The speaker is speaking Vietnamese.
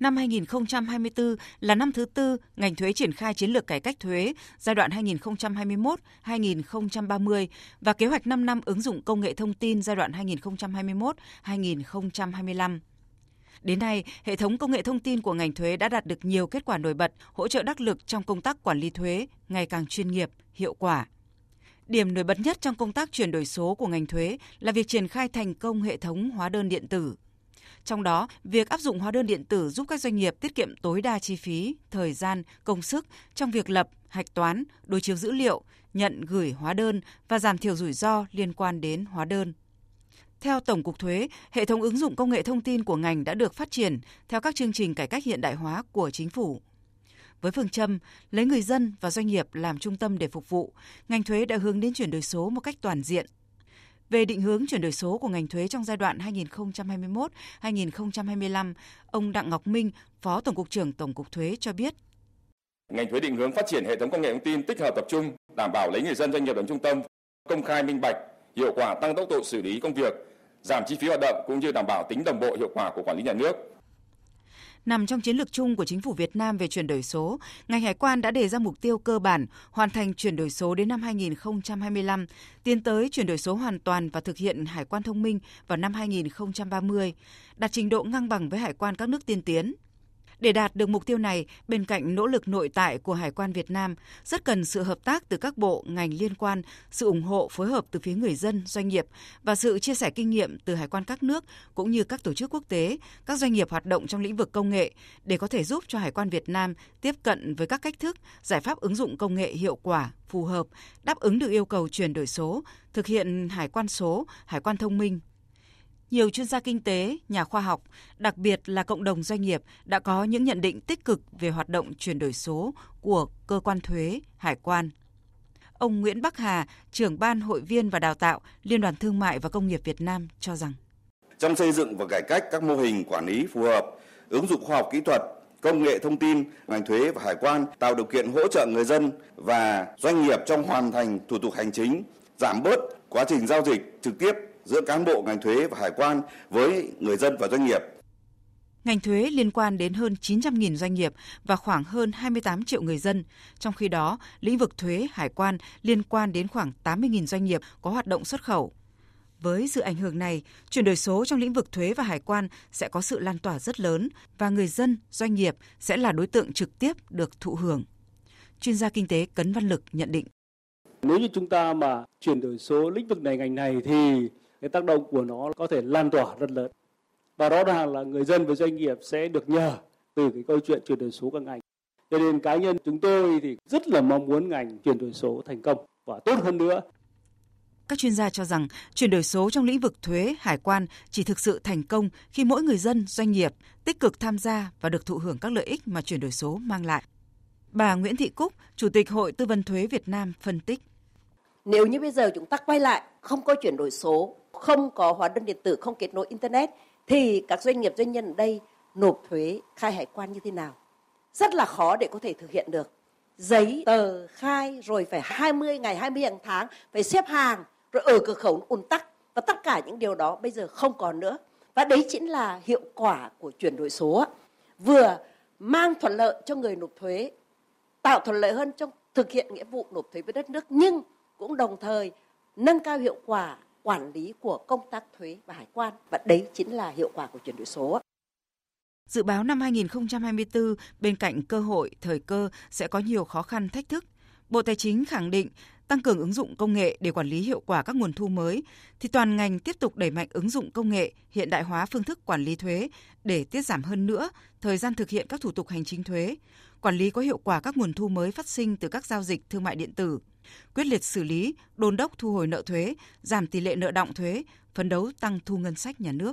Năm 2024 là năm thứ tư ngành thuế triển khai chiến lược cải cách thuế giai đoạn 2021-2030 và kế hoạch 5 năm ứng dụng công nghệ thông tin giai đoạn 2021-2025. Đến nay, hệ thống công nghệ thông tin của ngành thuế đã đạt được nhiều kết quả nổi bật, hỗ trợ đắc lực trong công tác quản lý thuế ngày càng chuyên nghiệp, hiệu quả. Điểm nổi bật nhất trong công tác chuyển đổi số của ngành thuế là việc triển khai thành công hệ thống hóa đơn điện tử. Trong đó, việc áp dụng hóa đơn điện tử giúp các doanh nghiệp tiết kiệm tối đa chi phí, thời gian, công sức trong việc lập, hạch toán, đối chiếu dữ liệu, nhận gửi hóa đơn và giảm thiểu rủi ro liên quan đến hóa đơn. Theo Tổng cục Thuế, hệ thống ứng dụng công nghệ thông tin của ngành đã được phát triển theo các chương trình cải cách hiện đại hóa của chính phủ. Với phương châm lấy người dân và doanh nghiệp làm trung tâm để phục vụ, ngành thuế đã hướng đến chuyển đổi số một cách toàn diện. Về định hướng chuyển đổi số của ngành thuế trong giai đoạn 2021-2025, ông Đặng Ngọc Minh, Phó Tổng cục trưởng Tổng cục Thuế cho biết. Ngành thuế định hướng phát triển hệ thống công nghệ thông tin tích hợp tập trung, đảm bảo lấy người dân doanh nghiệp làm trung tâm, công khai minh bạch, hiệu quả tăng tốc độ xử lý công việc, giảm chi phí hoạt động cũng như đảm bảo tính đồng bộ hiệu quả của quản lý nhà nước. Nằm trong chiến lược chung của chính phủ Việt Nam về chuyển đổi số, ngành hải quan đã đề ra mục tiêu cơ bản hoàn thành chuyển đổi số đến năm 2025, tiến tới chuyển đổi số hoàn toàn và thực hiện hải quan thông minh vào năm 2030, đạt trình độ ngang bằng với hải quan các nước tiên tiến. Để đạt được mục tiêu này, bên cạnh nỗ lực nội tại của Hải quan Việt Nam, rất cần sự hợp tác từ các bộ, ngành liên quan, sự ủng hộ phối hợp từ phía người dân, doanh nghiệp và sự chia sẻ kinh nghiệm từ hải quan các nước cũng như các tổ chức quốc tế, các doanh nghiệp hoạt động trong lĩnh vực công nghệ để có thể giúp cho Hải quan Việt Nam tiếp cận với các cách thức, giải pháp ứng dụng công nghệ hiệu quả, phù hợp, đáp ứng được yêu cầu chuyển đổi số, thực hiện hải quan số, hải quan thông minh, nhiều chuyên gia kinh tế, nhà khoa học, đặc biệt là cộng đồng doanh nghiệp đã có những nhận định tích cực về hoạt động chuyển đổi số của cơ quan thuế, hải quan. Ông Nguyễn Bắc Hà, trưởng ban hội viên và đào tạo Liên đoàn Thương mại và Công nghiệp Việt Nam cho rằng trong xây dựng và cải cách các mô hình quản lý phù hợp, ứng dụng khoa học kỹ thuật, công nghệ thông tin, ngành thuế và hải quan tạo điều kiện hỗ trợ người dân và doanh nghiệp trong hoàn thành thủ tục hành chính, giảm bớt quá trình giao dịch trực tiếp giữa cán bộ ngành thuế và hải quan với người dân và doanh nghiệp. Ngành thuế liên quan đến hơn 900.000 doanh nghiệp và khoảng hơn 28 triệu người dân. Trong khi đó, lĩnh vực thuế, hải quan liên quan đến khoảng 80.000 doanh nghiệp có hoạt động xuất khẩu. Với sự ảnh hưởng này, chuyển đổi số trong lĩnh vực thuế và hải quan sẽ có sự lan tỏa rất lớn và người dân, doanh nghiệp sẽ là đối tượng trực tiếp được thụ hưởng. Chuyên gia kinh tế Cấn Văn Lực nhận định. Nếu như chúng ta mà chuyển đổi số lĩnh vực này ngành này thì cái tác động của nó có thể lan tỏa rất lớn và rõ ràng là người dân và doanh nghiệp sẽ được nhờ từ cái câu chuyện chuyển đổi số các ngành cho nên cá nhân chúng tôi thì rất là mong muốn ngành chuyển đổi số thành công và tốt hơn nữa các chuyên gia cho rằng chuyển đổi số trong lĩnh vực thuế, hải quan chỉ thực sự thành công khi mỗi người dân, doanh nghiệp tích cực tham gia và được thụ hưởng các lợi ích mà chuyển đổi số mang lại. Bà Nguyễn Thị Cúc, Chủ tịch Hội Tư vấn Thuế Việt Nam phân tích. Nếu như bây giờ chúng ta quay lại không có chuyển đổi số không có hóa đơn điện tử, không kết nối internet thì các doanh nghiệp doanh nhân ở đây nộp thuế khai hải quan như thế nào? Rất là khó để có thể thực hiện được. Giấy tờ khai rồi phải 20 ngày 20 hàng tháng phải xếp hàng rồi ở cửa khẩu ùn tắc và tất cả những điều đó bây giờ không còn nữa. Và đấy chính là hiệu quả của chuyển đổi số. Vừa mang thuận lợi cho người nộp thuế, tạo thuận lợi hơn trong thực hiện nghĩa vụ nộp thuế với đất nước nhưng cũng đồng thời nâng cao hiệu quả quản lý của công tác thuế và hải quan và đấy chính là hiệu quả của chuyển đổi số. Dự báo năm 2024 bên cạnh cơ hội, thời cơ sẽ có nhiều khó khăn thách thức. Bộ Tài chính khẳng định tăng cường ứng dụng công nghệ để quản lý hiệu quả các nguồn thu mới thì toàn ngành tiếp tục đẩy mạnh ứng dụng công nghệ, hiện đại hóa phương thức quản lý thuế để tiết giảm hơn nữa thời gian thực hiện các thủ tục hành chính thuế, quản lý có hiệu quả các nguồn thu mới phát sinh từ các giao dịch thương mại điện tử, quyết liệt xử lý, đôn đốc thu hồi nợ thuế, giảm tỷ lệ nợ động thuế, phấn đấu tăng thu ngân sách nhà nước.